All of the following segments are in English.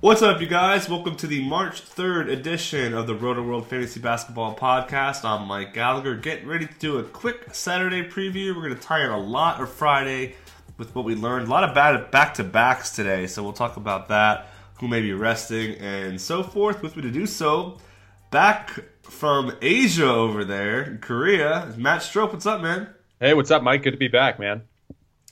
What's up, you guys? Welcome to the March 3rd edition of the Rotoworld Fantasy Basketball Podcast. I'm Mike Gallagher. Getting ready to do a quick Saturday preview. We're going to tie in a lot of Friday with what we learned. A lot of bad back to backs today, so we'll talk about that, who may be resting, and so forth. With me to do so, back from Asia over there, in Korea, is Matt Stroup. What's up, man? Hey, what's up, Mike? Good to be back, man.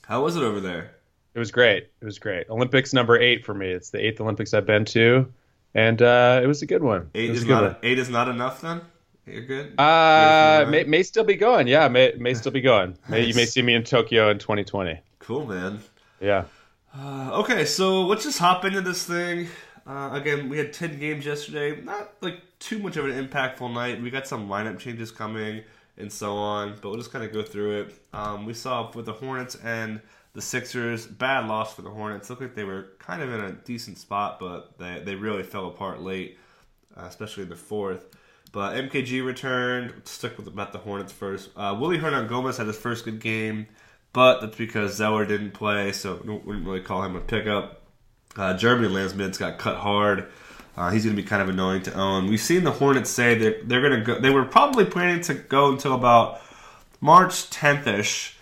How was it over there? It was great. It was great. Olympics number eight for me. It's the eighth Olympics I've been to, and uh, it was a good one. Eight is not eight is not enough then. You're good. Uh, may, may still be going. Yeah, may may still be going. May, you may see me in Tokyo in 2020. Cool, man. Yeah. Uh, okay, so let's just hop into this thing. Uh, again, we had 10 games yesterday. Not like too much of an impactful night. We got some lineup changes coming and so on, but we'll just kind of go through it. Um, we saw with the Hornets and the Sixers, bad loss for the Hornets. Looked like they were kind of in a decent spot, but they, they really fell apart late, uh, especially in the fourth. But MKG returned. Stuck with about the Hornets first. Uh, Willy Hernangomez had his first good game, but that's because Zeller didn't play, so we wouldn't really call him a pickup. Uh, Jeremy Lansman's got cut hard. Uh, he's going to be kind of annoying to own. We've seen the Hornets say that they're going to go. They were probably planning to go until about March 10th ish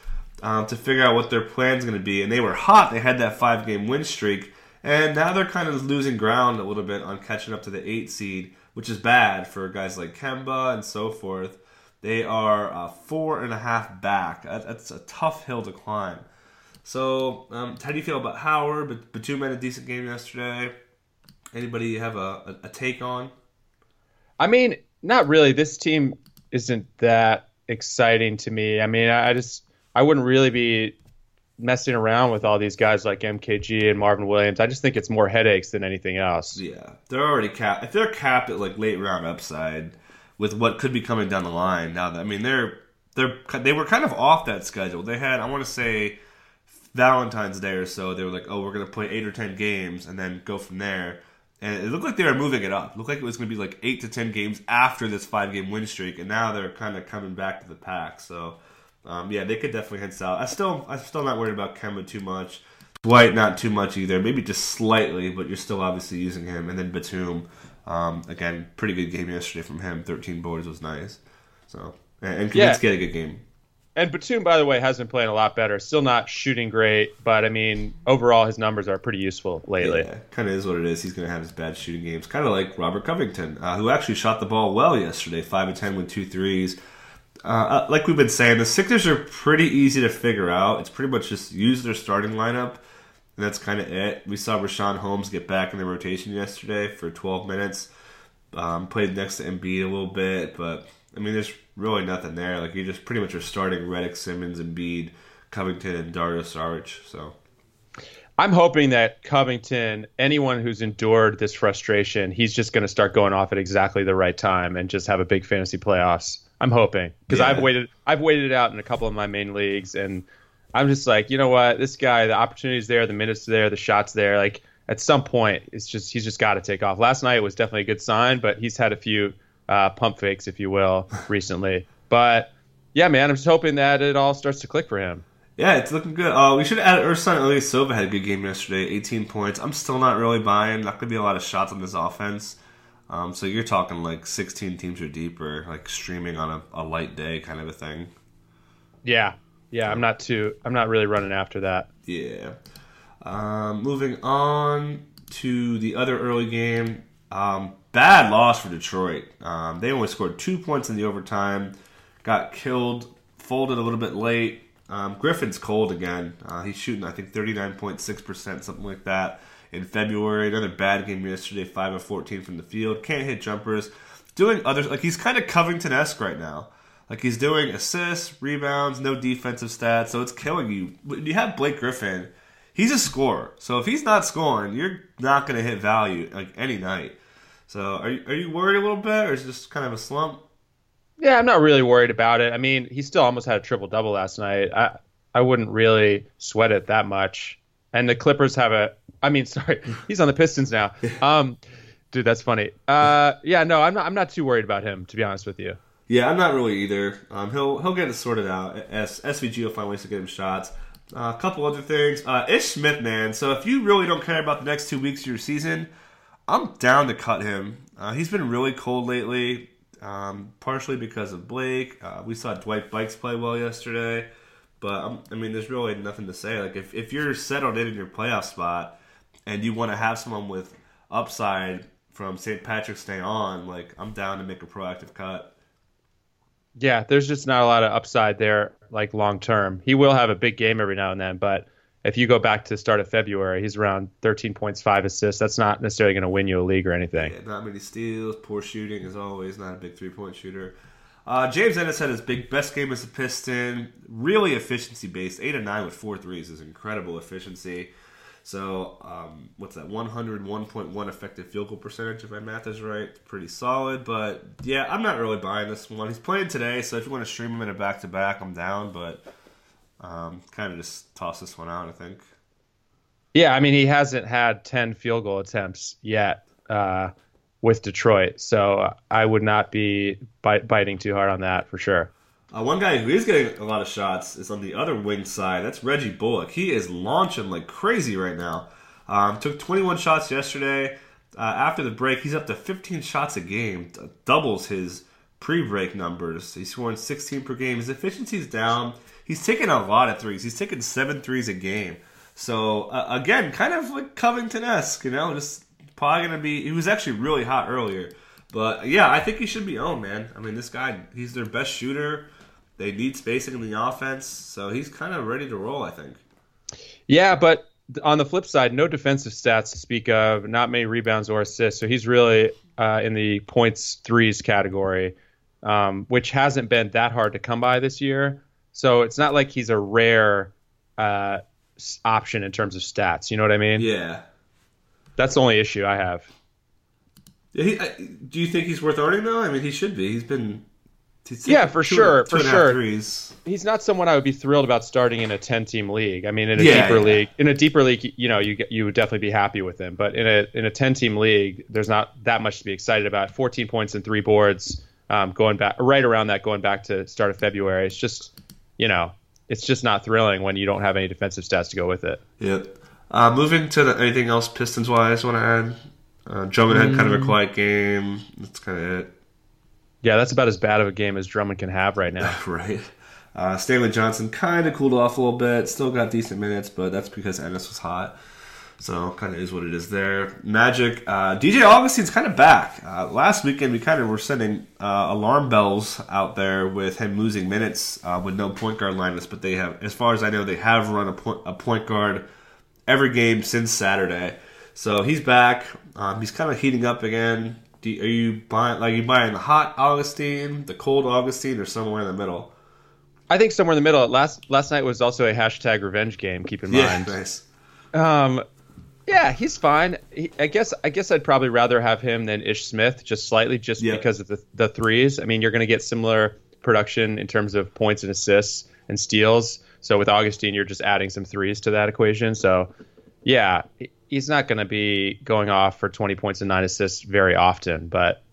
um, to figure out what their plan's going to be. And they were hot. They had that five game win streak. And now they're kind of losing ground a little bit on catching up to the eight seed, which is bad for guys like Kemba and so forth. They are uh, four and a half back. That's a tough hill to climb. So, um, how do you feel about Howard? But Batum had a decent game yesterday. Anybody have a, a, a take on? I mean, not really. This team isn't that exciting to me. I mean, I just I wouldn't really be messing around with all these guys like MKG and Marvin Williams. I just think it's more headaches than anything else. Yeah, they're already capped. If they're capped at like late round upside with what could be coming down the line, now that I mean they're they're they were kind of off that schedule. They had I want to say Valentine's Day or so. They were like, oh, we're gonna play eight or ten games and then go from there. And it looked like they were moving it up. It looked like it was going to be like eight to ten games after this five game win streak, and now they're kind of coming back to the pack. So um, yeah, they could definitely head south. I still, I'm still not worried about Kemba too much. Dwight, not too much either. Maybe just slightly, but you're still obviously using him. And then Batum, um, again, pretty good game yesterday from him. 13 boards was nice. So and, and yeah. had a good game. And Batum, by the way, has been playing a lot better. Still not shooting great, but I mean, overall, his numbers are pretty useful lately. Yeah, kind of is what it is. He's going to have his bad shooting games, kind of like Robert Covington, uh, who actually shot the ball well yesterday, five of ten with two threes. Uh, uh, like we've been saying, the Sixers are pretty easy to figure out. It's pretty much just use their starting lineup, and that's kind of it. We saw Richaun Holmes get back in the rotation yesterday for 12 minutes. Um, played next to Embiid a little bit, but I mean, there's really nothing there. Like you just pretty much are starting Redick, Simmons, Embiid, Covington, and Dario Saric. So. I'm hoping that Covington, anyone who's endured this frustration, he's just going to start going off at exactly the right time and just have a big fantasy playoffs. I'm hoping because yeah. I've waited I've waited it out in a couple of my main leagues, and I'm just like, you know what, this guy, the opportunity's there, the minutes there, the shots there. Like at some point, it's just he's just got to take off. Last night was definitely a good sign, but he's had a few uh, pump fakes, if you will, recently. But yeah, man, I'm just hoping that it all starts to click for him. Yeah, it's looking good. Uh, we should add Ersan Ilyasova had a good game yesterday, 18 points. I'm still not really buying. Not going to be a lot of shots on this offense. Um, so you're talking like 16 teams or deeper, like streaming on a, a light day kind of a thing. Yeah, yeah. I'm not too. I'm not really running after that. Yeah. Um, moving on to the other early game. Um, bad loss for Detroit. Um, they only scored two points in the overtime. Got killed, folded a little bit late. Um, Griffin's cold again. Uh, he's shooting, I think, 39.6%, something like that in February. Another bad game yesterday, 5 of 14 from the field. Can't hit jumpers. Doing others, like he's kind of Covington esque right now. Like he's doing assists, rebounds, no defensive stats, so it's killing you. You have Blake Griffin, he's a scorer. So if he's not scoring, you're not going to hit value like any night. So are you, are you worried a little bit, or is it just kind of a slump? Yeah, I'm not really worried about it. I mean, he still almost had a triple double last night. I I wouldn't really sweat it that much. And the Clippers have a. I mean, sorry, he's on the Pistons now. Um, dude, that's funny. Uh, yeah, no, I'm not. I'm not too worried about him, to be honest with you. Yeah, I'm not really either. Um, he'll he'll get it sorted out. S- SVG will find ways to get him shots. Uh, a couple other things. Uh, Ish Smith, man. So if you really don't care about the next two weeks of your season, I'm down to cut him. Uh, he's been really cold lately, um, partially because of Blake. Uh, we saw Dwight Buycks play well yesterday, but um, I mean, there's really nothing to say. Like if if you're settled in in your playoff spot and you want to have someone with upside from St. Patrick's Day on, like I'm down to make a proactive cut. Yeah, there's just not a lot of upside there, like long term. He will have a big game every now and then, but if you go back to the start of February, he's around 13 points, five assists. That's not necessarily going to win you a league or anything. Yeah, not many steals, poor shooting as always. Not a big three point shooter. Uh, James Ennis had his big best game as a Piston. Really efficiency based. Eight and nine with four threes is incredible efficiency. So um, what's that? 101.1 effective field goal percentage, if my math is right. Pretty solid. But yeah, I'm not really buying this one. He's playing today, so if you want to stream him in a back to back, I'm down. But um, kind of just toss this one out, I think. Yeah, I mean he hasn't had 10 field goal attempts yet uh, with Detroit, so I would not be bite, biting too hard on that for sure. Uh, one guy who is getting a lot of shots is on the other wing side. That's Reggie Bullock. He is launching like crazy right now. Um, took 21 shots yesterday. Uh, after the break, he's up to 15 shots a game, doubles his pre-break numbers. He's scoring 16 per game. His efficiency's down. He's taking a lot of threes. He's taking seven threes a game. So uh, again, kind of like Covington-esque, you know, just probably gonna be. He was actually really hot earlier, but yeah, I think he should be owned, man. I mean, this guy, he's their best shooter. They need spacing in the offense, so he's kind of ready to roll. I think. Yeah, but on the flip side, no defensive stats to speak of, not many rebounds or assists. So he's really uh, in the points threes category, um, which hasn't been that hard to come by this year. So it's not like he's a rare uh, option in terms of stats. You know what I mean? Yeah. That's the only issue I have. He, I, do you think he's worth owning though? I mean, he should be. He's been yeah, for two, sure, two for sure. He's not someone I would be thrilled about starting in a ten-team league. I mean, in a Yeah, deeper yeah. league, in a deeper league, you know, you you would definitely be happy with him. But in a in a ten-team league, there's not that much to be excited about. Fourteen points and three boards, um, going back right around that, going back to start of February. It's just, you know, it's just not thrilling when you don't have any defensive stats to go with it. Yep. Uh, moving to the, anything else Pistons wise, want to add? Uh, Drummond had kind of Mm. a quiet game. That's kind of it. Yeah, that's about as bad of a game as Drummond can have right now. Right. Uh, Stanley Johnson kind of cooled off a little bit. Still got decent minutes, but that's because Ennis was hot. So kind of is what it is there. Magic. Uh, DJ Augustin's kind of back. Uh, last weekend we kind of were sending uh, alarm bells out there with him losing minutes uh, with no point guard lineups, but they have, as far as I know, they have run a point, a point guard every game since Saturday. So he's back. Um, he's kind of heating up again. Do, are you buying like you buying the hot Augustin, the cold Augustin, or somewhere in the middle? I think somewhere in the middle. Last last night was also a hashtag revenge game. Keep in Yeah, mind. nice. Um, yeah, he's fine. He, I guess I guess I'd probably rather have him than Ish Smith, just slightly, just Yeah. because of the the threes. I mean, you're going to get similar production in terms of points and assists and steals. So with Augustin, you're just adding some threes to that equation. So yeah, he's not going to be going off for 20 points and nine assists very often, but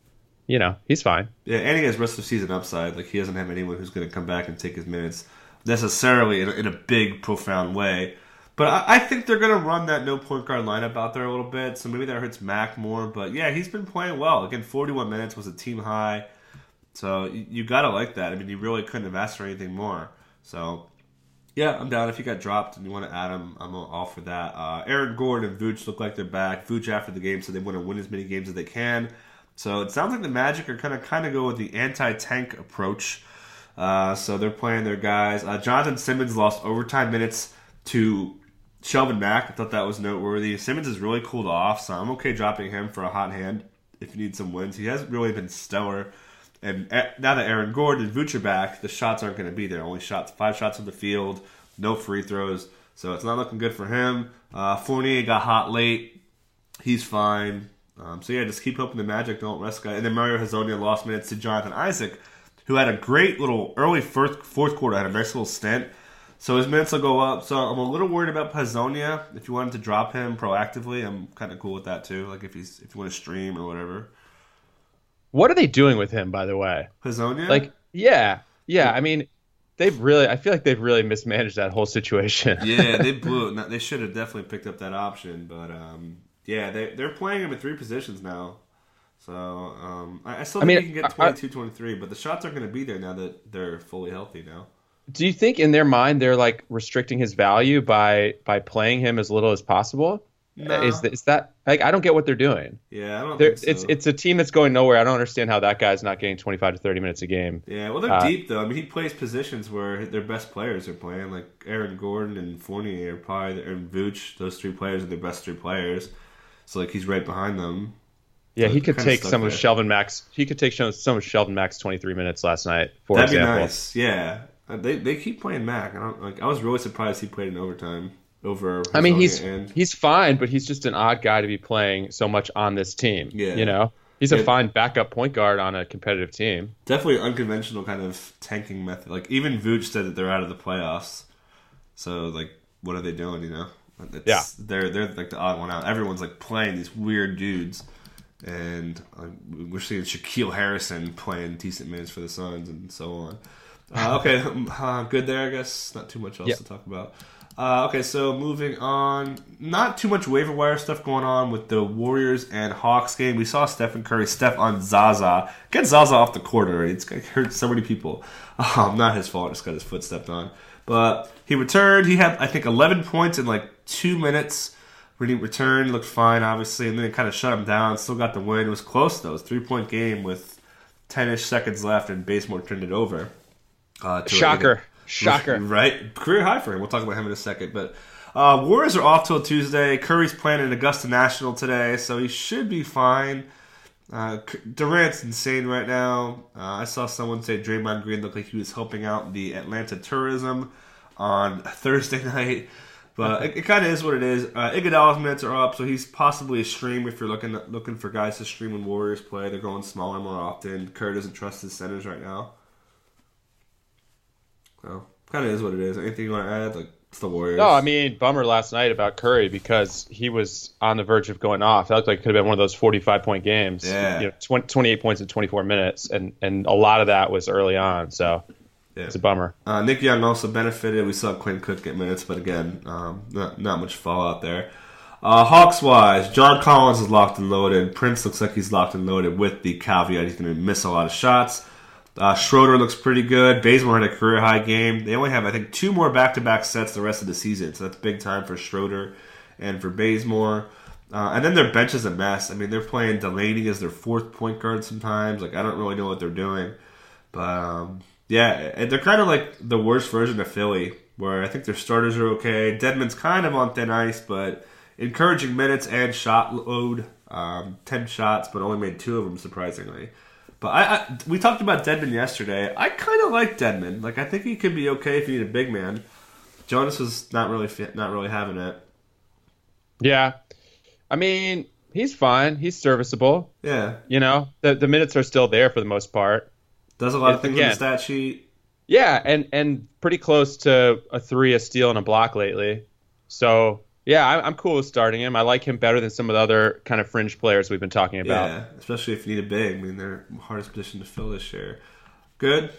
you know he's fine. Yeah, and he has rest of season upside. Like he doesn't have anyone who's going to come back and take his minutes necessarily in a, in a big, profound way. But I, I think they're going to run that no point guard lineup out there a little bit. So maybe that hurts Mac more. But yeah, he's been playing well. Again, 41 minutes was a team high. So you, you got to like that. I mean, you really couldn't have asked for anything more. So yeah, I'm down. If you got dropped and you want to add him, I'm all for that. Uh, Aaron Gordon and Vooch look like they're back. Vooch after the game said they want to win as many games as they can. So it sounds like the Magic are kind of kind of go with the anti-tank approach. Uh, so they're playing their guys. Uh, Jonathan Simmons lost overtime minutes to Shelvin Mack. I thought that was noteworthy. Simmons has really cooled off, so I'm okay dropping him for a hot hand if you need some wins. He hasn't really been stellar. And now that Aaron Gordon and Vooch are back, the shots aren't going to be there. Only shots, five shots on the field, no free throws. So it's not looking good for him. Uh, Fournier got hot late. He's fine. Um, so yeah, just keep hoping the Magic don't rest guy. And then Mario Hezonja lost minutes to Jonathan Isaac, who had a great little early first, fourth quarter, had a nice little stint. So his minutes will go up. So I'm a little worried about Hezonja. If you wanted to drop him proactively, I'm kind of cool with that too. Like if he's if you want to stream or whatever. What are they doing with him, by the way? Hezonja? Like, yeah, yeah. I mean, they've really. I feel like they've really mismanaged that whole situation. yeah, they blew it. They should have definitely picked up that option, but um, yeah, they they're playing him in three positions now. So um, I, I, still think I mean, he can get 22, I, 23, but the shots aren't going to be there now that they're fully healthy now. Do you think in their mind they're like restricting his value by by playing him as little as possible? No. Is, is that like I don't get what they're doing? Yeah, I don't think so. It's it's a team that's going nowhere. I don't understand how that guy's not getting 25 to 30 minutes a game. Yeah, well they're uh, deep though. I mean, he plays positions where their best players are playing, like Aaron Gordon and Fournier are probably and Vooch. Those three players are their best three players. So like he's right behind them. Yeah, so he could take some there. of Shelvin Mack's. He could take some of Shelvin Mack's 23 minutes last night. For That'd example. be nice. Yeah, uh, they they keep playing Mac. I don't like. I was really surprised he played in overtime over. I mean, he's and... he's fine, but he's just an odd guy to be playing so much on this team. Yeah, you know, he's a fine backup point guard on a competitive team. Definitely unconventional kind of tanking method. Like even Vooch said that they're out of the playoffs. So like, what are they doing? You know, it's, yeah, they're they're like the odd one out. Everyone's like playing these weird dudes. And uh, we're seeing Shaquille Harrison playing decent minutes for the Suns and so on. Uh, okay, uh, good there, I guess. Not too much else yep. to talk about. Uh, okay, so moving on. Not too much waiver wire stuff going on with the Warriors and Hawks game. We saw Stephen Curry step on Zaza. Get Zaza off the court already. It's hurt so many people. Um, not his fault. Just got his foot stepped on. But he returned. He had, I think, 11 points in like two minutes. When he returned, looked fine, obviously, and then it kind of shut him down. Still got the win. It was close, though. It was three point game with 10 ish seconds left, and Bazemore turned it over. Uh, Shocker. Shocker. Right? Career high for him. We'll talk about him in a second. But uh, Warriors are off till Tuesday. Curry's playing in Augusta National today, so he should be fine. Uh, Durant's insane right now. Uh, I saw someone say Draymond Green looked like he was helping out the Atlanta tourism on Thursday night. But it, it kind of is what it is. Uh, Iguodala's minutes are up, so he's possibly a stream if you're looking looking for guys to stream when Warriors play. They're going smaller more often. Kerr doesn't trust his centers right now. So kind of is what it is. Anything you want to add? Like it's the Warriors. No, I mean bummer last night about Curry because he was on the verge of going off. It looked like it could have been one of those 45 point games. Yeah, you know, 20, 28 points in 24 minutes, and and a lot of that was early on. So. Yeah. It's a bummer. Uh, Nick Young also benefited. We saw Quinn Cook get minutes, but again, um, not, not much fallout there. Uh, Hawks wise, John Collins is locked and loaded. Prince looks like he's locked and loaded with the caveat he's going to miss a lot of shots. Uh, Schroeder looks pretty good. Bazemore had a career high game. They only have, I think, two more back to back sets the rest of the season, so that's big time for Schroeder and for Bazemore. Uh, and then their bench is a mess. I mean, they're playing Delaney as their fourth point guard sometimes. Like, I don't really know what they're doing. But, um, yeah, they're kind of like the worst version of Philly, where I think their starters are okay. Dedmon's kind of on thin ice, but encouraging minutes and shot load. Um, 10 shots, but only made two of them, surprisingly. But I, I we talked about Dedmon yesterday. I kind of like Dedmon. Like I think he could be okay if you need a big man. Jonas was not really fit, not really having it. Yeah, I mean he's fine. He's serviceable. Yeah, you know the the minutes are still there for the most part. Does a lot of things again, on the stat sheet. Yeah, and and pretty close to a three, a steal, and a block lately. So yeah, I'm cool with starting him. I like him better than some of the other kind of fringe players we've been talking about. Yeah, especially if you need a big. I mean, they're hardest position to fill this year. Good.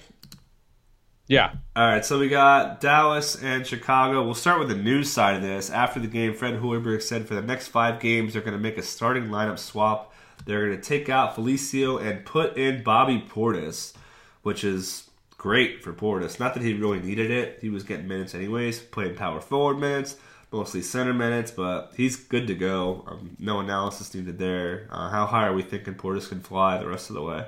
Yeah. All right, so we got Dallas and Chicago. We'll start with the news side of this. After the game, Fred Hoiberg said for the next five games, they're going to make a starting lineup swap. They're going to take out Felicio and put in Bobby Portis, which is great for Portis. Not that he really needed it. He was getting minutes anyways, playing power forward minutes mostly center minutes, but he's good to go. Um, no analysis needed there. Uh, how high are we thinking Portis can fly the rest of the way?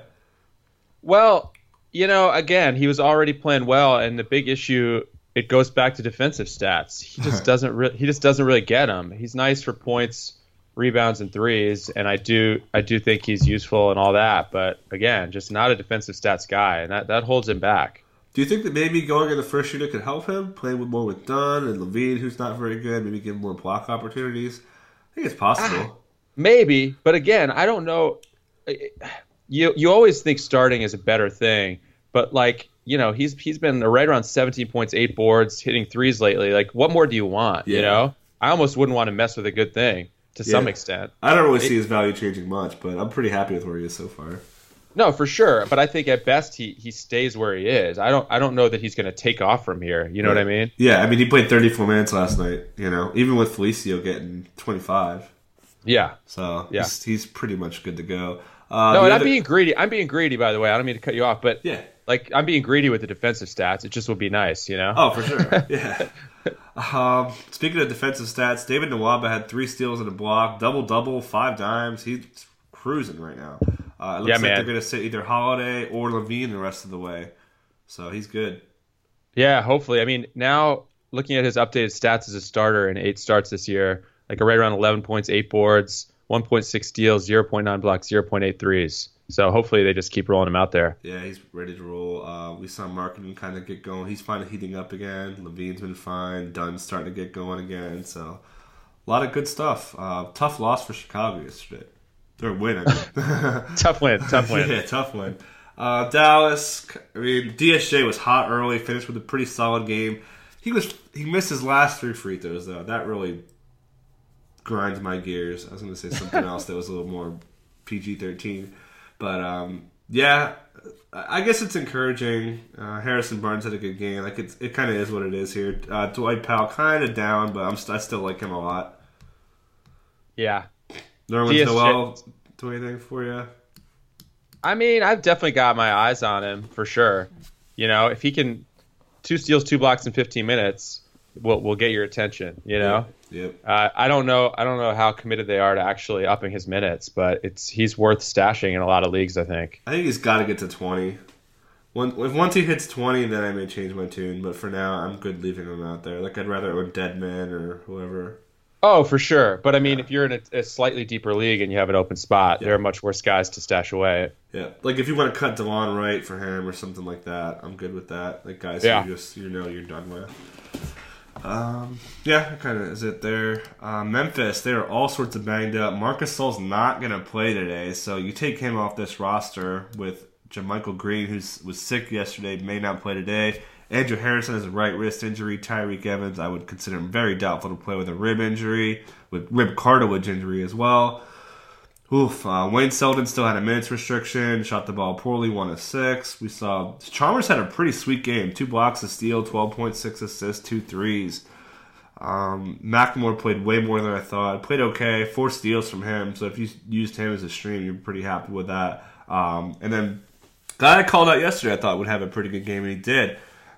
Well, you know, again, he was already playing well, and the big issue it goes back to defensive stats. He just doesn't really he just doesn't really get them. He's nice for points rebounds and threes, and I do I do think he's useful and all that. But again, just not a defensive stats guy, and that, that holds him back. Do you think that maybe going in the first unit could help him playing with more with Dunn and LaVine, who's not very good? Maybe give him more block opportunities. I think it's possible. Ah, maybe, but again, I don't know. You you always think starting is a better thing, but like you know, he's he's been right around 17 points, eight boards, hitting threes lately. Like, what more do you want? Yeah. You know, I almost wouldn't want to mess with a good thing to some extent. I don't really see his value changing much, but I'm pretty happy with where he is so far. No, for sure. But I think at best he he stays where he is. I don't I don't know that he's going to take off from here. You know what I mean? Yeah, I mean he played 34 minutes last night. You know, even with Felicio getting 25, Yeah. so Yeah. he's, he's pretty much good to go. Uh, No, and I'm being greedy. I'm being greedy, by the way. I don't mean to cut you off, but yeah. like I'm being greedy with the defensive stats. It just would be nice, you know. Oh, for sure. yeah. Um, speaking of defensive stats, David Nwaba had three steals and a block, double double, five dimes. He's cruising right now. Uh, it looks Yeah, like man. they're going to sit either Holiday or LaVine the rest of the way. So he's good. Yeah, hopefully. I mean, now looking at his updated stats as a starter in eight starts this year, like right around 11 points, eight boards, 1.6 steals, 0.9 blocks, 0.8 threes. So hopefully they just keep rolling him out there. Yeah, he's ready to roll. Uh, we saw Markkanen kind of get going. He's finally heating up again. LaVine's been fine. Dunn's starting to get going again. So a lot of good stuff. Uh, tough loss for Chicago yesterday. They're winning. Tough win, tough win. yeah, tough win. Uh, Dallas. I mean, DSJ was hot early. Finished with a pretty solid game. He was he missed his last three free throws though. That really grinds my gears. I was going to say something else that was a little more PG thirteen, but um, yeah, I guess it's encouraging. Uh, Harrison Barnes had a good game. Like it's it kind of is what it is here. Uh, Dwight Powell kind of down, but I'm st- I still like him a lot. Yeah. Nerlens DSJ Noel, do anything for you? I mean, I've definitely got my eyes on him for sure. You know, if he can two steals, two blocks in 15 minutes, we'll we'll get your attention. You know, Yep. uh, I don't know, I don't know how committed they are to actually upping his minutes, but it's he's worth stashing in a lot of leagues. I think. I think he's got to get to 20. When, if once he hits 20, then I may change my tune. But for now, I'm good leaving him out there. Like, I'd rather own Dedmon or whoever. Oh, for sure. But I mean, if you're in a, a slightly deeper league and you have an open spot, Yeah. there are much worse guys to stash away. Yeah. Like, if you want to cut Delon Wright for him or something like that, I'm good with that. Like, guys Yeah. you just, you know, you're done with. Um, yeah, kind of is it there. Uh, Memphis, they are all sorts of banged up. Marc Gasol's not going to play today, so you take him off this roster with JaMychal Green, who was sick yesterday, may not play today. Andrew Harrison has a right wrist injury. Tyreke Evans, I would consider him very doubtful to play with a rib injury, with rib cartilage injury as well. Oof. Uh, Wayne Selden still had a minutes restriction, shot the ball poorly, one of six. We saw Chalmers had a pretty sweet game. Two blocks, a steal, 12.6 assists, two threes. Um, played way more than I thought. Played okay, four steals from him. So if you used him as a stream, you're pretty happy with that. Um, and then guy I called out yesterday, I thought would have a pretty good game, and he did.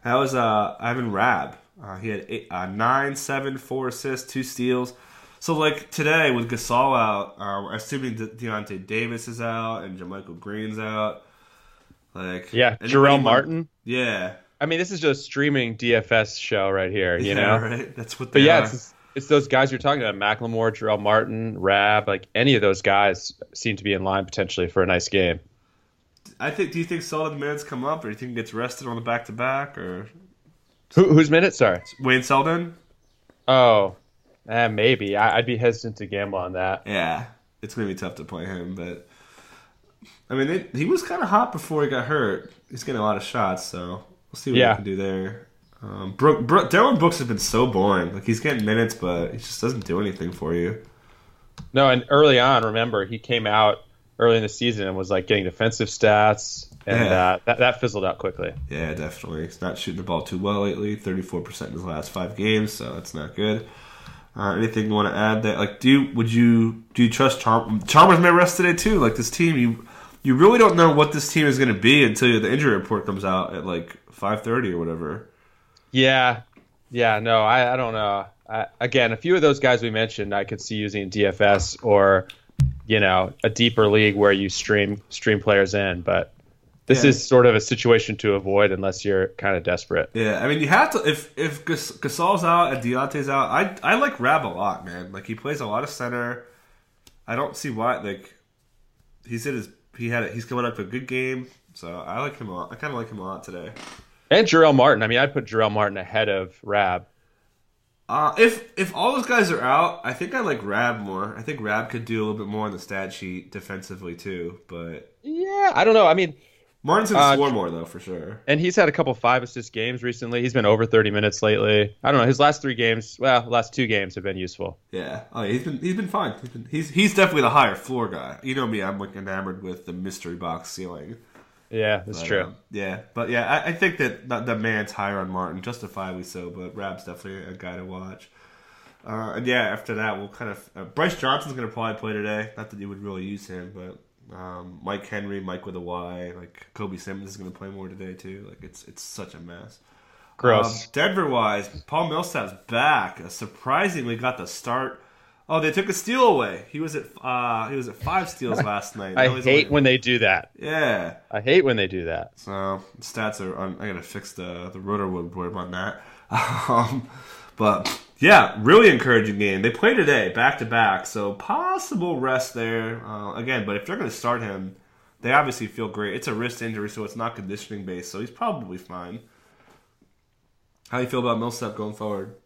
That was uh, Ivan Rabb. Uh, he had eight, uh, nine, seven, four assists, two steals. So like today with Gasol out, uh, assuming De- Deyonta Davis is out and JaMychal Green's out, like Yeah, Jarell Martin. yeah, I mean, this is just a streaming DFS show right here, you yeah, know. right. That's what But yeah, it's, it's those guys you're talking about: Macklemore, Jarell Martin, Rabb. Like any of those guys seem to be in line potentially for a nice game. I think. Do you think solid minutes come up, or do you think he gets rested on the back to back, or Who, whose minutes? Sorry. Wayne Selden? Oh, eh, maybe. I, I'd be hesitant to gamble on that. Yeah, it's gonna be tough to play him, but I mean, he was kind of hot before he got hurt. He's getting a lot of shots, so we'll see what Yeah. he can do there. Um, Brooke, Brooke, Dillon Brooks has been so boring. Like he's getting minutes, but he just doesn't do anything for you. No, and early on, remember he came out early in the season and was like getting defensive stats, and Yeah. uh, that that fizzled out quickly. Yeah, definitely. He's not shooting the ball too well lately. Thirty-four percent in his last five games, so that's not good. Uh, anything you want to add? That like, do you, would you do you trust Charm- Chalmers may rest today too? Like this team, you you really don't know what this team is going to be until the injury report comes out at like five thirty or whatever. Yeah, yeah. No, I, I don't know. I, again, a few of those guys we mentioned, I could see using DFS or you know a deeper league where you stream stream players in, but. This Yeah. is sort of a situation to avoid unless you're kind of desperate. Yeah, I mean, you have to if if Gas- Gasol's out and Deyonta's out. I I like Rabb a lot, man. Like he plays a lot of center. I don't see why. Like he said, his he had he's coming up to a good game, so I like him a lot. I kind of like him a lot today. And Jarell Martin. I mean, I'd put Jarell Martin ahead of Rabb. Uh, if if all those guys are out, I think I like Rabb more. I think Rabb could do a little bit more on the stat sheet defensively too. But yeah, I don't know. I mean, Martin's gonna uh, score more though for sure. And he's had a couple five assist games recently. He's been over thirty minutes lately. I don't know. His last three games, well, last two games have been useful. Yeah. Oh, yeah, he's been he's been fine. He's been, he's he's definitely the higher floor guy. You know me, I'm like enamored with the mystery box ceiling. Yeah, that's but, true. Um, yeah, but yeah, I, I, think that the, the man's higher on Martin, justifiably so. But Rabb's definitely a guy to watch. Uh, and yeah, after that, we'll kind of uh, Brice Johnson's going to probably play today. Not that you would really use him, but um, Myke Henry, Mike with a Y, like Kobe Simmons is going to play more today too. Like it's it's such a mess. Gross. Um, Denver wise, Paul Millsap's back. Uh, surprisingly, got the start. Oh, they took a steal away. He was at uh, he was at five steals last night. I hate when they do that. Yeah, I hate when they do that. So stats are. On, I gotta fix the the Rotoworld board on that. Um, but yeah, really encouraging game. They play today, back to back, so possible rest there uh, again. But if they're going to start him, they obviously feel great. It's a wrist injury, so it's not conditioning based, so he's probably fine. How do you feel about Millsap going forward?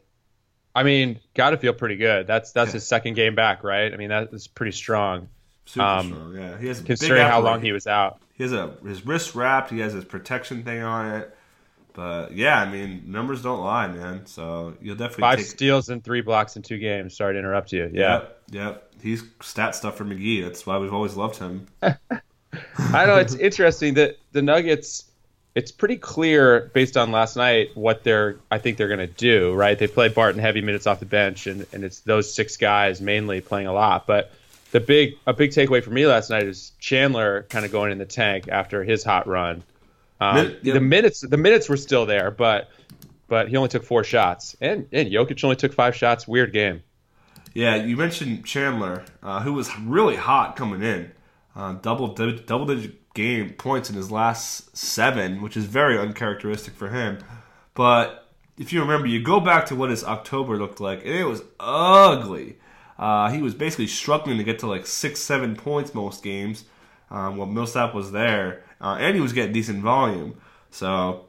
I mean, got to feel pretty good. That's that's yeah. his second game back, right? I mean, that is pretty strong. Super um, strong, yeah. He has considering how long he was out. He has a his wrist wrapped. He has his protection thing on it. But yeah, I mean, numbers don't lie, man. So you'll definitely five take... steals and three blocks in two games. Sorry to interrupt you. Yeah, yep, yep. He's stat stuff for McGee. That's why we've always loved him. I know it's interesting that the Nuggets. It's pretty clear based on last night what they're. I think they're going to do. Right? They play Barton heavy minutes off the bench, and and it's those six guys mainly playing a lot. But the big a big takeaway for me last night is Chandler kind of going in the tank after his hot run um, yep. The minutes the minutes were still there, but but he only took four shots, and and Jokic only took five shots. Weird game. Yeah, you mentioned Chandler, uh, who was really hot coming in, uh, double double digit game points in his last seven, which is very uncharacteristic for him. But if you remember, you go back to what his October looked like, and it was ugly. Uh, he was basically struggling to get to like six, seven points most games um, while Millsap was there uh, and he was getting decent volume. So,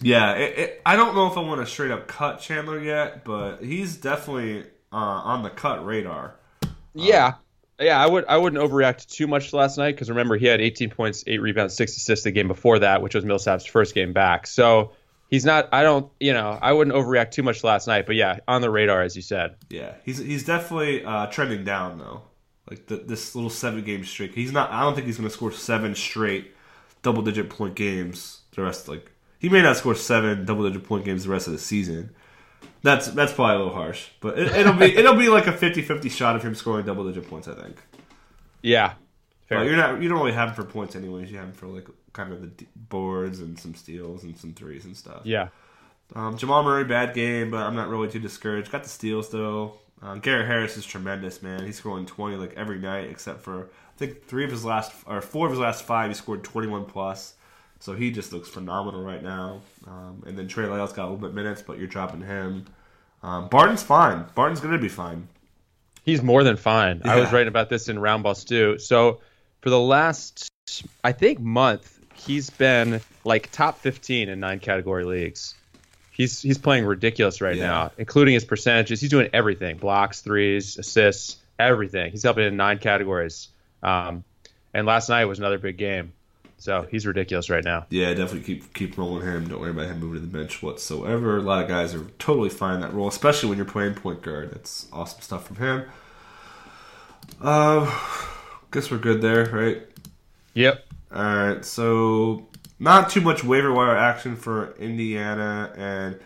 yeah, it, it, I don't know if I want to straight up cut Chandler yet, but he's definitely uh, on the cut radar. Yeah, yeah, I would I wouldn't overreact too much last night because remember he had 18 points, eight rebounds, six assists the game before that, which was Millsap's first game back. So he's not. I don't. You know, I wouldn't overreact too much last night. But yeah, on the radar as you said. Yeah, he's he's definitely uh, trending down though. Like the, this little seven game streak. He's not. I don't think he's going to score seven straight double digit point games the rest like he may not score seven double digit point games the rest of the season. That's that's probably a little harsh, but it, will be it'll be like a 50-50 shot of him scoring double digit points. I think. Yeah, fair. But you're not you don't really have him for points anyways. You have him for like kind of the boards and some steals and some threes and stuff. Yeah. Um, Jamal Murray bad game, but I'm not really too discouraged. Got the steals though. Um, Gary Harris is tremendous, man. He's scoring 20 like every night except for I think three of his last or four of his last five, he scored 21 plus. So he just looks phenomenal right now. Um, and then Trey Lyles got a little bit minutes, but you're dropping him. Um, Barton's fine. Barton's going to be fine. He's more than fine. Yeah. I was writing about this in Roundball too. So for the last, I think, month, he's been like top 15 in nine category leagues. He's he's playing ridiculous right yeah. now, including his percentages. He's doing everything: blocks, threes, assists, everything. He's helping in nine categories. Um, and last night was another big game. So he's ridiculous right now. Yeah, definitely keep keep rolling him. Don't worry about him moving to the bench whatsoever. A lot of guys are totally fine that role, especially when you're playing point guard. That's awesome stuff from him. Um, guess we're good there, right? Yep. All right. So not too much waiver wire action for Indiana and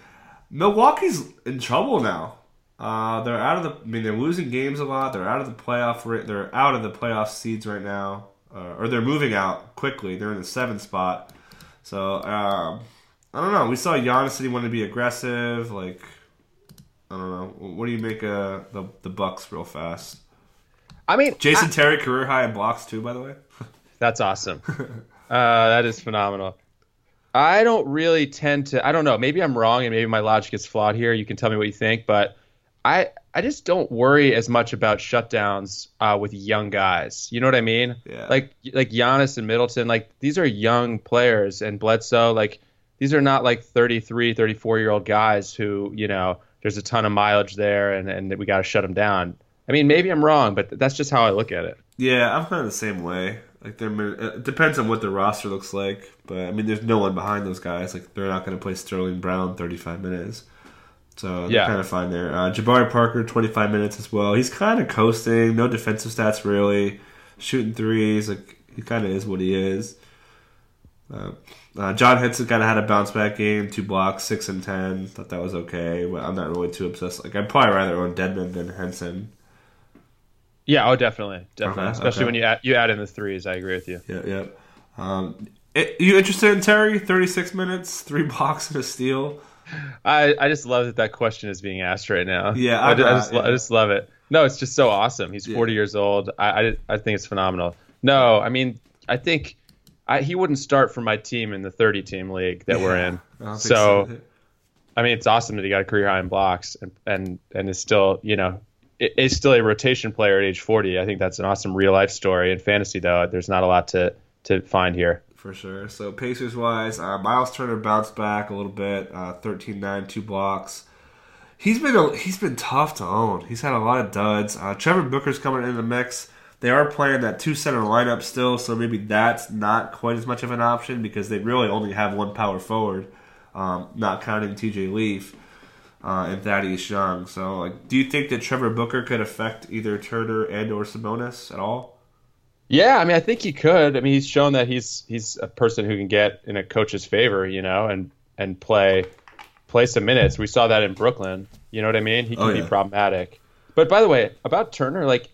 Milwaukee's in trouble now. Uh, they're out of the. I mean, they're losing games a lot. They're out of the playoff. They're out of the playoff seeds right now, uh, or they're moving out quickly. They're in the seventh spot. So um, I don't know. We saw Giannis said he wanted to be aggressive. Like I don't know. What do you make of the the Bucks real fast? I mean, Jason I, Terry career high in blocks too. By the way, that's awesome. uh, that is phenomenal. I don't really tend to. I don't know. Maybe I'm wrong, and maybe my logic is flawed here. You can tell me what you think, but I I just don't worry as much about shutdowns uh, with young guys. You know what I mean? Yeah. Like like Giannis and Middleton, like these are young players, and Bledsoe, like these are not like 33, 34 year old guys who you know there's a ton of mileage there, and and we got to shut them down. I mean, maybe I'm wrong, but that's just how I look at it. Yeah, I'm kind of the same way. Like, they're, it depends on what the roster looks like, but I mean, there's no one behind those guys. Like, they're not going to play Sterling Brown 35 minutes, so Yeah. kind of fine there. Uh, Jabari Parker 25 minutes as well. He's kind of coasting, no defensive stats really, shooting threes. Like, he kind of is what he is. Uh, uh, John Henson kind of had a bounce back game, two blocks, six and ten. Thought that was okay, but I'm not really too obsessed. Like I'd probably rather own Dedmon than Henson. Yeah, oh, definitely, definitely. Okay, Especially okay. when you add, you add in the threes. I agree with you. Yeah, yeah. Um, eh, you interested in Terry? Thirty six minutes, three blocks and a steal. I, I just love that that question is being asked right now. Yeah, I, I'm I just lo- I just love it. No, it's just so awesome. He's 40 years old. I, I I think it's phenomenal. No, I mean I think I, he wouldn't start for my team in the 30 team league that we're in. I don't So I mean it's awesome that he got a career high in blocks and and and is still you know i- is still a rotation player at age 40. I think that's an awesome real life story. In fantasy though, there's not a lot to to find here. For sure. So Pacers wise, uh, Miles Turner bounced back a little bit, uh, 13-9, two blocks. He's been a, he's been tough to own. He's had a lot of duds. Uh, Trevor Booker's coming in the mix. They are playing that two center lineup still, so maybe that's not quite as much of an option because they really only have one power forward, um, not counting T.J. Leaf uh, and Thaddeus Young. So, like, do you think that Trevor Booker could affect either Turner and or Sabonis at all? Yeah, I mean, I think he could. I mean, he's shown that he's he's a person who can get in a coach's favor, you know, and and play play some minutes. We saw that in Brooklyn. You know what I mean? He can Oh, be problematic. But by the way, about Turner, like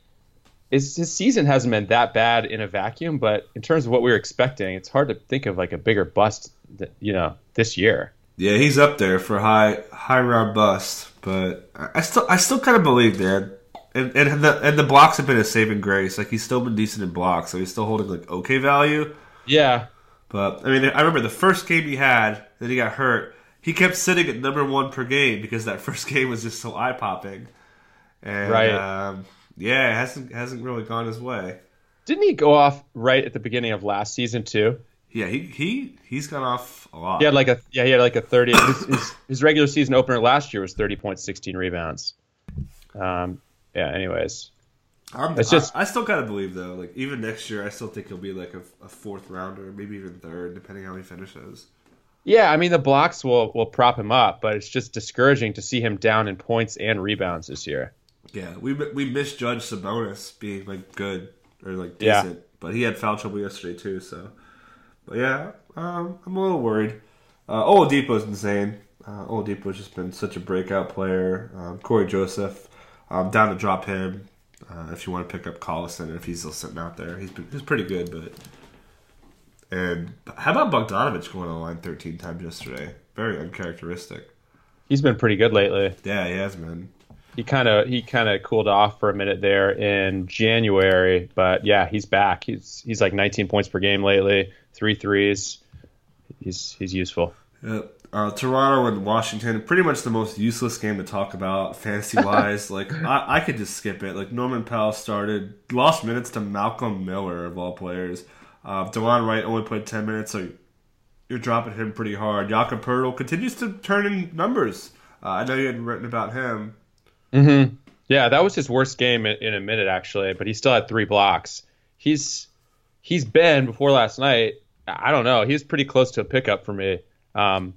his, his season hasn't been that bad in a vacuum, but in terms of what we were expecting, it's hard to think of like a bigger bust, that, you know, this year. Yeah, he's up there for high high round bust, but I I still I still kind of believe that. And, and the and the blocks have been a saving grace. Like he's still been decent in blocks, so he's still holding like okay value. Yeah, But I mean, I remember the first game he had, then he got hurt. He kept sitting at number one per game because that first game was just so eye popping. And Right. um, yeah, it hasn't hasn't really gone his way. didn't he go off right at the beginning of last season too? Yeah, he he he's gone off a lot. He had like a yeah, he had like a thirty. his, his, his regular season opener last year was thirty point sixteen rebounds. Um, yeah. Anyways, I'm, It's just- I, I still gotta believe though. Like even next year, I still think he'll be like a, a fourth rounder, maybe even third, depending how he finishes. yeah. I mean, the blocks will will prop him up, but it's just discouraging to see him down in points and rebounds this year. Yeah, we we misjudged Sabonis being like good or like Yeah. decent, but he had foul trouble yesterday too. So, but yeah, um, I'm a little worried. Uh, Oladipo's insane. Uh, Oladipo's just been such a breakout player. Um, Cory Joseph, I'm down to drop him uh, if you want to pick up Collison if he's still sitting out there. He's been he's pretty good, but and how about Bogdanovich going on the line 13 times yesterday? Very uncharacteristic. He's been pretty good lately. Yeah, he has been. He kind of he kind of cooled off for a minute there in January, but yeah, he's back. He's he's like 19 points per game lately, three threes. He's he's useful. Yep. Uh, Toronto and Washington, pretty much the most useless game to talk about fantasy wise. like I, I could just skip it. Like Norman Powell started, lost minutes to Malcolm Miller of all players. Uh, Delon Wright only played ten minutes, so you're dropping him pretty hard. Jakob Poeltl continues to turn in numbers. Uh, I know you had written about him. Yeah, that was his worst game in, in a minute actually, but he still had three blocks. He's he's been before last night. I don't know. He was pretty close to a pickup for me, um,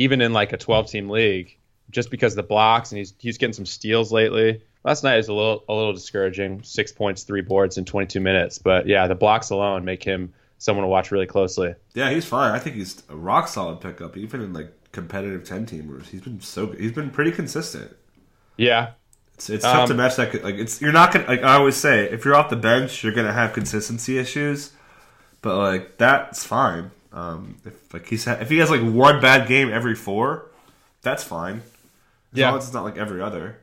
even in like a 12 team league, just because of the blocks and he's he's getting some steals lately. Last night is a little a little discouraging. Six points, three boards in 22 minutes, but yeah, the blocks alone make him someone to watch really closely. Yeah, he's fine. I think he's a rock solid pickup, even in like competitive ten teamers. He's been so good. He's been pretty consistent. Yeah, It's, it's tough to Um, match that. Like it's you're not gonna like I always say if you're off the bench you're gonna have consistency issues, but like that's fine. Um, if like he's ha- if he has like one bad game every four, that's fine. As Yeah. long as it's not like every other.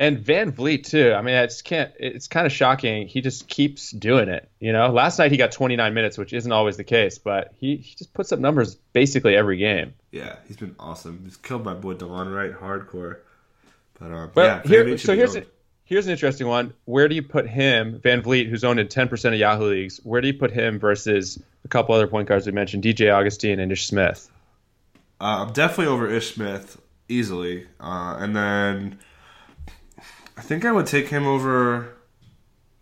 And VanVleet too. I mean, it's can't. It's kind of shocking. He just keeps doing it. You know, last night he got 29 minutes, which isn't always the case, but he, he just puts up numbers basically every game. Yeah, he's been awesome. He's killed my boy Delon Wright hardcore. But um, Well, yeah, here, so here's a, here's an interesting one. Where do you put him, VanVleet, who's owned in 10% of Yahoo leagues? Where do you put him versus a couple other point guards we mentioned, DJ Augustin and Ish Smith? Uh, I'm definitely over Ish Smith easily, uh, and then I think I would take him over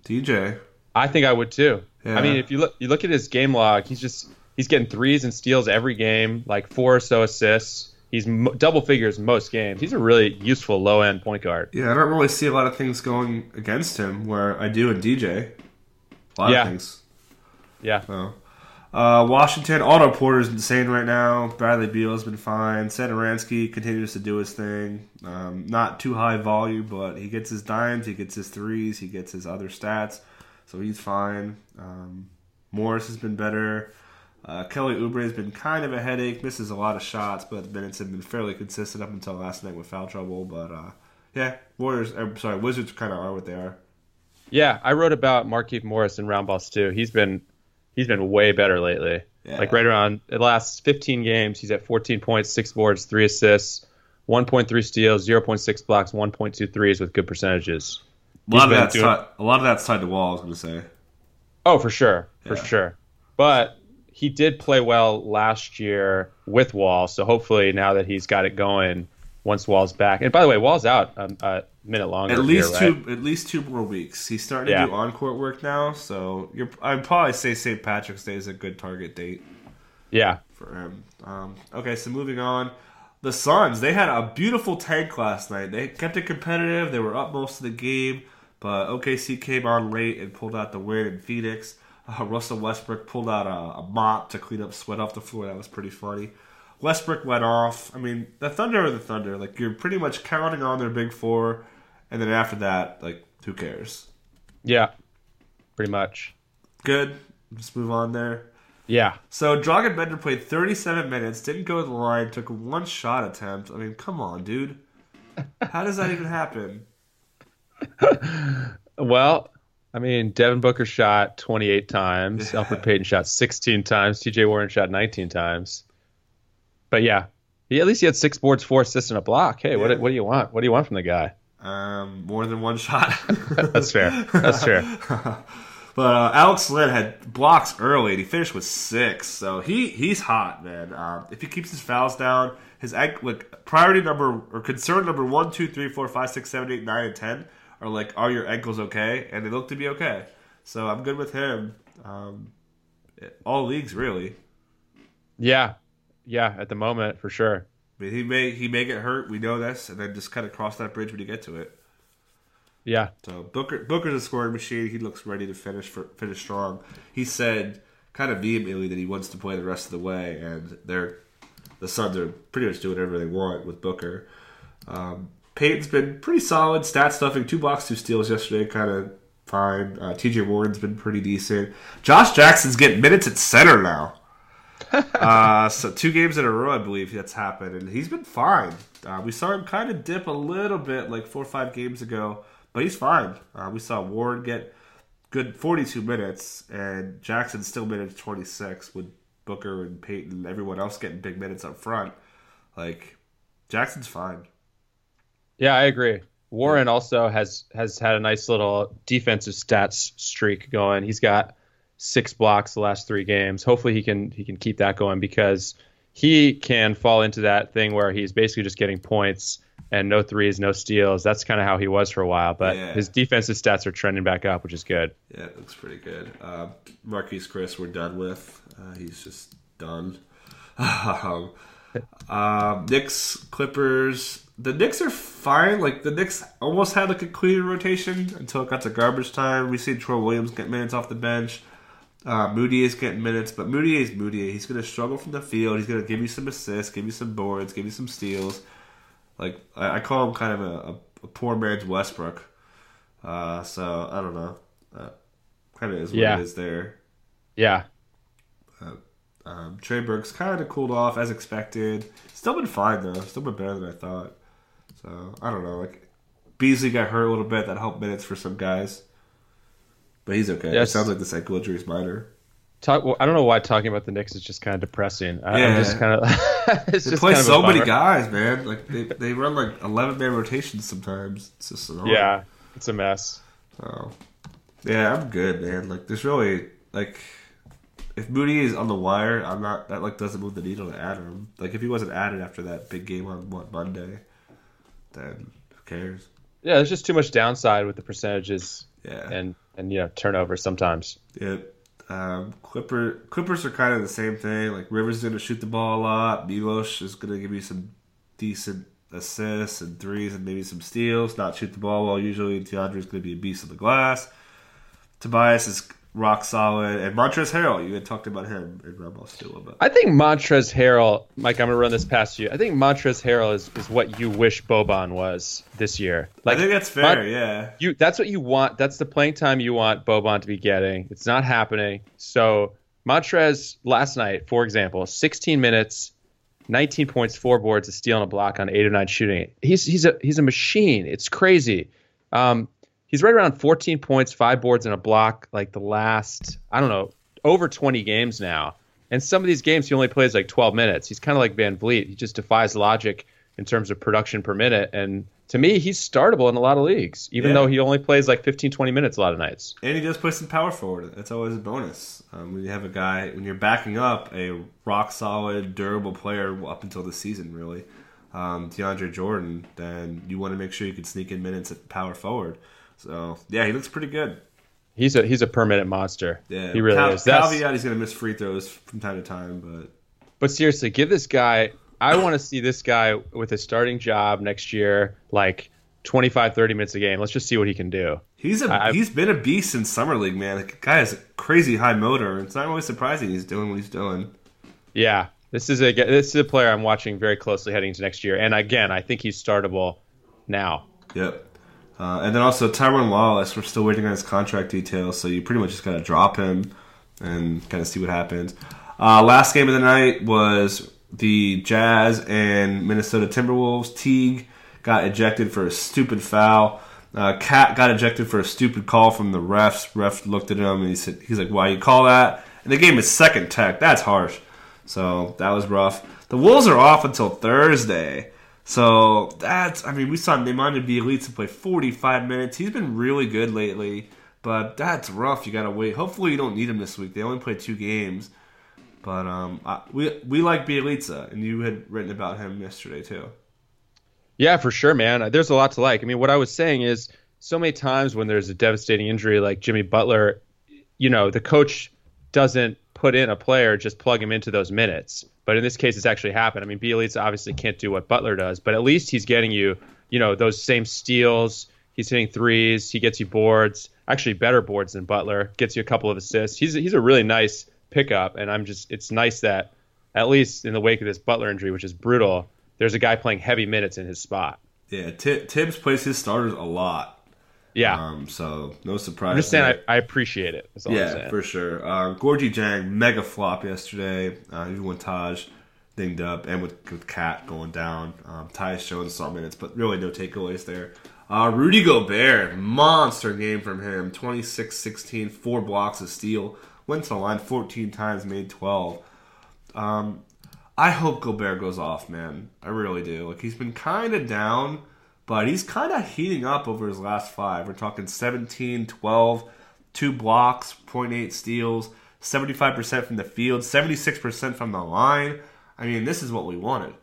DJ. I think I would too. Yeah. I mean, if you look, you look at his game log. He's just he's getting threes and steals every game, like four or so assists. He's mo- double figures most games. He's a really useful low end point guard. Yeah, I don't really see a lot of things going against him where I do in DJ. A lot Yeah. of things. Yeah, So, uh, Washington, Otto Porter's insane right now. Bradley Beal's been fine. Satoransky continues to do his thing. Um, not too high volume, but he gets his dimes, he gets his threes, he gets his other stats, so he's fine. Um, Morris has been better. Uh, Kelly Oubre has been kind of a headache, misses a lot of shots, but minutes have been fairly consistent up until last night with foul trouble. But uh, yeah, Warriors, I'm sorry, Wizards kind of are what they are. yeah. I wrote about Markieff Morris in Round Balls too. He's been he's been way better lately. Yeah. Like right around the last 15 games, he's at 14 points, six boards, three assists, 1.3 steals, 0.6 blocks, 1.2 threes with good percentages. A lot of that's doing- tied, a lot of that's tied to Wall. I was going to say. Oh, for sure, for Yeah. sure. But he did play well last year with Wall, so hopefully now that he's got it going, once Wall's back. And by the way, Wall's out a, a minute longer. At least here, right? two, at least two more weeks. He's starting to do on court work now, so you're. I'd probably say St. Patrick's Day is a good target date Yeah, for him. Um, okay, so moving on, the Suns. They had a beautiful tank last night. They kept it competitive. They were up most of the game, but OKC came on late and pulled out the win in Phoenix. Uh, Russell Westbrook pulled out a, a mop to clean up sweat off the floor. That was pretty funny. Westbrook went off. I mean, the Thunder are the Thunder. Like you're pretty much counting on their big four, and then after that, like who cares? yeah, pretty much. Good. Just move on there. Yeah, So Dragan Bender played 37 minutes, didn't go to the line, took one shot attempt. I mean, come on, dude. How does that even happen? Well, I mean, Devin Booker shot 28 times. Elfrid Payton shot 16 times. T.J. Warren shot 19 times. But yeah, he at least he had six boards, four assists, and a block. Hey, Yeah. what what do you want? What do you want from the guy? Um, more than one shot. That's fair. That's fair. But uh, Alex Len had blocks early, and he finished with six. So he he's hot, man. Um, if he keeps his fouls down, his like priority number or concern number one, two, three, four, five, six, seven, eight, nine, and ten are like, are your ankles okay? And they look to be okay. So I'm good with him. Um, all leagues really. Yeah, yeah. At the moment, for sure. I mean, he may he may get hurt. We know this, and then just kind of cross that bridge when you get to it. Yeah, So Booker Booker's a scoring machine. He looks ready to finish for, finish strong. He said kind of vehemently that he wants to play the rest of the way, and they're the Suns are pretty much doing whatever they want with Booker. Um, Payton's been pretty solid, stat stuffing, two blocks, two steals yesterday, kind of fine. Uh, T.J. Warren's been pretty decent. Josh Jackson's getting minutes at center now. uh, so two games in a row, I believe that's happened, and he's been fine. Uh, we saw him kind of dip a little bit like four or five games ago, but he's fine. Uh, we saw Warren get good 42 minutes, and Jackson still minutes 26 with Booker and Peyton and everyone else getting big minutes up front. Like Jackson's fine. Yeah. I agree. Warren also has has had a nice little defensive stats streak going. He's got six blocks the last three games. Hopefully, he can he can keep that going because he can fall into that thing where he's basically just getting points and no threes, no steals. That's kind of how he was for a while. But Yeah. his defensive stats are trending back up, which is good. Yeah, it looks pretty good. Uh, Marquese Chriss, we're done with. Uh, he's just done. um, um, Knicks, Clippers. The Knicks are fine. Like the Knicks almost had like a clean rotation until it got to garbage time. We see Troy Williams get minutes off the bench. Uh, Moody is getting minutes, but Moody is Moody. He's going to struggle from the field. He's going to give you some assists, give you some boards, give you some steals. Like I, I call him kind of a, a, poor man's Westbrook. Uh, so I don't know. Uh, kind of is what Yeah. it is there. Yeah, Um, Trey Burke's kind of cooled off as expected. Still been fine though. Still been better than I thought. So I don't know. Like Beasley got hurt a little bit. That helped minutes for some guys, but he's okay. It sounds like the ankle injury is minor. talk. Well, I don't know why talking about the Knicks is just kind of depressing. I, Yeah. I'm just kind of. it's They just play so many guys, man. Like they, they run like eleven man rotations sometimes. It's just annoying. Yeah, it's a mess. So, yeah, I'm good, man. Like, there's really like, if Moody is on the wire, I'm not. That like doesn't move the needle to add him. Like, if he wasn't added after that big game on what Monday, then who cares? Yeah, there's just too much downside with the percentages Yeah, and and you know turnover sometimes. yeah. Um, Clipper Clippers are kind of the same thing. Like Rivers is going to shoot the ball a lot. Milos is going to give you some decent assists and threes and maybe some steals. Not shoot the ball well usually. And DeAndre is going to be a beast on the glass. Tobias is rock solid, and Montrezl Harrell. You had talked about him in too a little bit. I think Montrez Harrell, Mike. I'm gonna run this past you. I think Montrez Harrell is, is what you wish Boban was this year. I think that's fair. Mon- yeah, you that's what you want. That's the playing time you want Boban to be getting. It's not happening. So Montrez last night, for example, 16 minutes, 19 points, four boards, a steal and a block on eight or nine shooting. He's he's a he's a machine. It's crazy. Um, he's right around 14 points, five boards, and a block. Like the last, I don't know, over 20 games now. And some of these games he only plays like 12 minutes. He's kind of like VanVleet. He just defies logic in terms of production per minute. And to me, he's startable in a lot of leagues, even Yeah. though he only plays like 15, 20 minutes a lot of nights. and he does play some power forward. That's always a bonus. Um, when you have a guy when you're backing up a rock solid, durable player up until the season, really, um, DeAndre Jordan, then you want to make sure you can sneak in minutes at power forward. So yeah, he looks pretty good. He's a he's a per minute monster. Yeah, he really Cal- is. That's, Caveat, he's going to miss free throws from time to time, but But seriously, give this guy. I want to see this guy with a starting job next year, like 25, 30 minutes a game. Let's just see what he can do. He's a I- he's been a beast in summer league, man. The guy has a crazy high motor. It's not always surprising he's doing what he's doing. Yeah, this is a this is a player I'm watching very closely heading into next year. And again, I think he's startable now. Yep. Uh, and then also Tyrone Wallace, we're still waiting on his contract details, so you pretty much just got to drop him and kind of see what happens. Uh, last game of the night was the Jazz and Minnesota Timberwolves. Teague got ejected for a stupid foul. Uh, KAT got ejected for a stupid call from the refs. Ref looked at him and he said, "He's like, why you call that?" And they gave him a second tech. That's harsh. So that was rough. The Wolves are off until Thursday. So that's, I mean, we saw Nemanja Bjelica play 45 minutes. He's been really good lately, but that's rough. You got to wait. Hopefully, you don't need him this week. They only play two games. But um, I, we we like Bielitsa, and you had written about him yesterday too. Yeah, for sure, man. There's a lot to like. I mean, what I was saying is so many times when there's a devastating injury like Jimmy Butler, you know, the coach doesn't put in a player, just plug him into those minutes. But in this case, it's actually happened. I mean, Bjelica obviously can't do what Butler does, but at least he's getting you, you know, those same steals. He's hitting threes. He gets you boards, actually better boards than Butler. Gets you a couple of assists. He's he's a really nice pickup, and I'm just it's nice that at least in the wake of this Butler injury, which is brutal, there's a guy playing heavy minutes in his spot. Yeah, T- Thibs plays his starters a lot. Yeah, Um, so no surprise. I'm just saying. I, I appreciate it. That's all I'm Yeah, for sure. Uh, Gorgui Dieng, mega flop yesterday. Uh, even when Taj dinged up and with, with KAT going down. Um, Ty showing some minutes, but really no takeaways there. Uh, Rudy Gobert, monster game from him. 26 16, four blocks of steal. Went to the line 14 times, made 12. Um, I hope Gobert goes off, man. I really do. Like he's been kind of down, but he's kind of heating up over his last five. We're talking 17, 12, two blocks, 0.8 steals, 75% from the field, 76% from the line. I mean, this is what we wanted.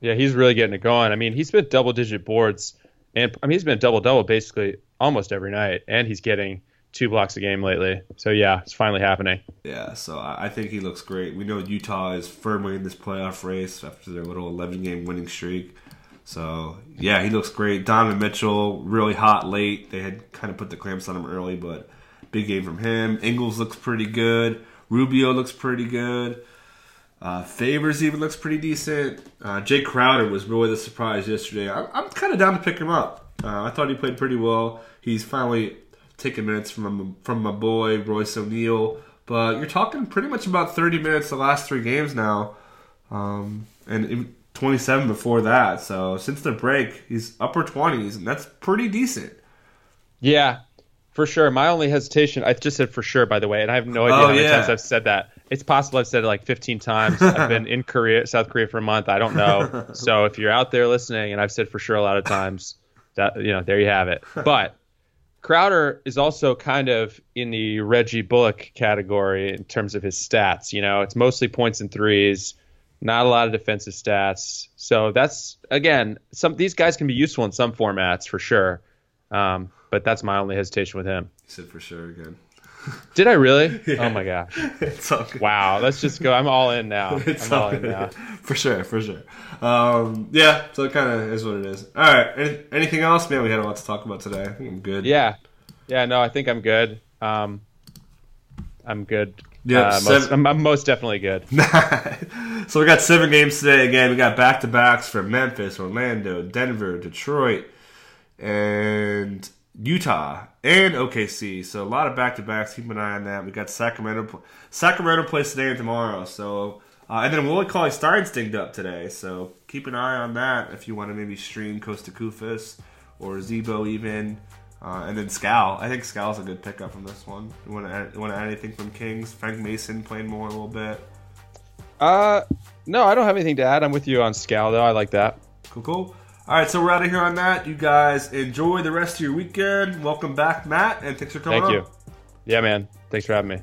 Yeah, he's really getting it going. I mean, he's been double digit boards, and I mean, he's been double double basically almost every night, and he's getting two blocks a game lately. So yeah, it's finally happening. Yeah, so I I think he looks great. We know Utah is firmly in this playoff race after their little 11 game winning streak. So yeah, he looks great. Donovan Mitchell really hot late. They had kind of put the clamps on him early, but big game from him. Ingles looks pretty good. Rubio looks pretty good. Uh, Favors even looks pretty decent. Uh, Jae Crowder was really the surprise yesterday. I'm, I'm kind of down to pick him up. Uh, I thought he played pretty well. He's finally taking minutes from from my boy Royce O'Neale. But you're talking pretty much about 30 minutes the last three games now, um, and 27 before that. So since the break, he's upper 20s, and that's pretty decent. Yeah, For sure. My only hesitation, I just said for sure, by the way, and I have no idea Oh, how many yeah. times I've said that. It's possible I've said it like 15 times. I've been in Korea, South Korea for a month. I don't know. So if you're out there listening, and I've said for sure a lot of times, that you know, there you have it. But Crowder is also kind of in the Reggie Bullock category in terms of his stats. You know, it's mostly points and threes, not a lot of defensive stats. So that's again, some these guys can be useful in some formats for sure. Um, but that's my only hesitation with him. You said for sure again. Did I really? Oh my gosh! It's all good. Wow, let's just go. I'm all in now. It's I'm all all in now. For sure, for sure. Um, yeah, so it kind of is what it is. All right. Any, anything else? Man, we had a lot to talk about today. I think I'm good. Yeah, yeah. No, I think I'm good. Um, I'm good. Yeah, uh, most, I'm, I'm most definitely good. so we got seven games today. Again, we got back to backs for Memphis, Orlando, Denver, Detroit, and Utah and OKC. So a lot of back to backs. Keep an eye on that. We got Sacramento. Sacramento plays today and tomorrow. So uh, and then Willie Cauley Stein's dinged up today. So keep an eye on that if you want to maybe stream Kosta Koufos or Z-Bo even. Uh, and then Skal. I think Skal's a good pickup from this one. You want to add, want to add anything from Kings? Frank Mason playing more a little bit. Uh, no, I don't have anything to add. I'm with you on Scal though. I like that. Cool, cool. All right, so we're out of here on that. You guys enjoy the rest of your weekend. Welcome back, Matt, and thanks for coming. Thank on. you. Yeah, man. Thanks for having me.